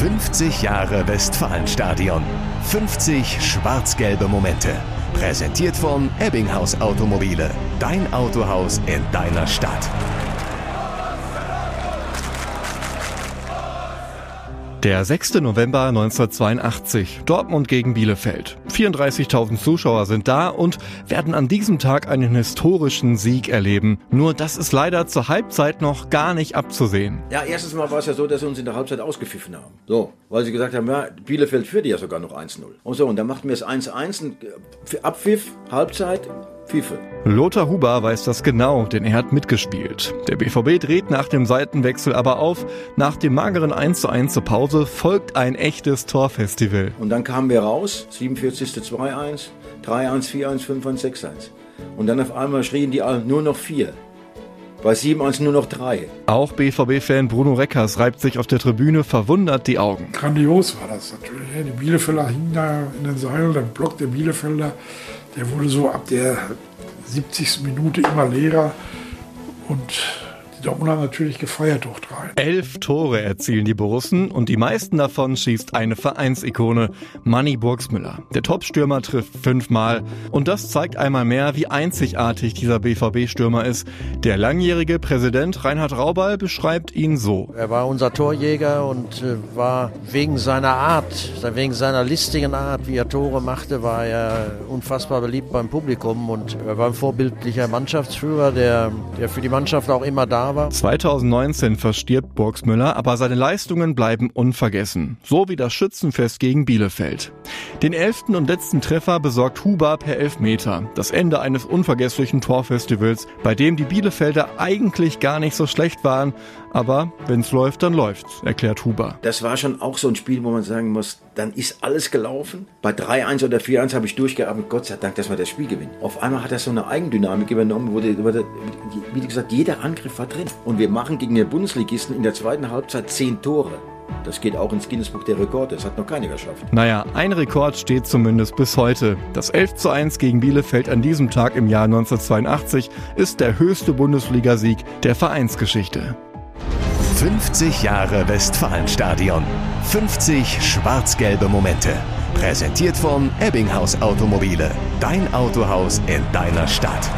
50 Jahre Westfalenstadion. 50 schwarz-gelbe Momente. Präsentiert von Ebbinghaus Automobile. Dein Autohaus in deiner Stadt. Der 6. November 1982, Dortmund gegen Bielefeld. 34.000 Zuschauer sind da und werden an diesem Tag einen historischen Sieg erleben. Nur das ist leider zur Halbzeit noch gar nicht abzusehen. Ja, erstens mal war es ja so, dass sie uns in der Halbzeit ausgepfiffen haben. So, weil sie gesagt haben, ja, Bielefeld führt ja sogar noch 1-0. Und so, und dann machten wir es 1-1, Abpfiff, Halbzeit, Pfiffe. Lothar Huber weiß das genau, denn er hat mitgespielt. Der BVB dreht nach dem Seitenwechsel aber auf. Nach dem mageren 1 zu 1 zur Pause folgt ein echtes Torfestival. Und dann kamen wir raus, 47. 2-1, 3-1, 4-1, 5-1, 6-1. Und dann auf einmal schrien die alle nur noch 4. Bei 7-1 nur noch 3. Auch BVB-Fan Bruno Reckers reibt sich auf der Tribüne verwundert die Augen. Grandios war das natürlich. Die Bielefelder hingen da in den Seilen, der Block der Bielefelder, der wurde so ab der 70. Minute immer leerer und die Dortmunder natürlich gefeiert durch drei. Elf Tore erzielen die Borussen und die meisten davon schießt eine Vereinsikone, Manny Burgsmüller. Der Topstürmer trifft fünfmal und das zeigt einmal mehr, wie einzigartig dieser BVB-Stürmer ist. Der langjährige Präsident Reinhard Raubal beschreibt ihn so. Er war unser Torjäger und äh, war wegen seiner Art, wegen seiner listigen Art, wie er Tore machte, war er unfassbar beliebt beim Publikum und er war ein vorbildlicher Mannschaftsführer, der, der für die Mannschaft auch immer da war. 2019 verstirbt Burgsmüller, aber seine Leistungen bleiben unvergessen. So wie das Schützenfest gegen Bielefeld. Den elften und letzten Treffer besorgt Huber per Elfmeter. Das Ende eines unvergesslichen Torfestivals, bei dem die Bielefelder eigentlich gar nicht so schlecht waren. Aber wenn's läuft, dann läuft's, erklärt Huber. Das war schon auch so ein Spiel, wo man sagen muss, dann ist alles gelaufen. Bei 3-1 oder 4-1 habe ich durchgearbeitet, Gott sei Dank, dass wir das Spiel gewinnen. Auf einmal hat das so eine Eigendynamik übernommen, wo, die, wie gesagt, jeder Angriff war drin. Und wir machen gegen den Bundesligisten in der zweiten Halbzeit 10 Tore. Das geht auch ins Guinness-Buch der Rekorde. Das hat noch keiner geschafft. Naja, ein Rekord steht zumindest bis heute. Das 11 zu 1 gegen Bielefeld an diesem Tag im Jahr 1982 ist der höchste Bundesligasieg der Vereinsgeschichte. 50 Jahre Westfalenstadion. 50 schwarz-gelbe Momente. Präsentiert von Ebbinghaus Automobile. Dein Autohaus in deiner Stadt.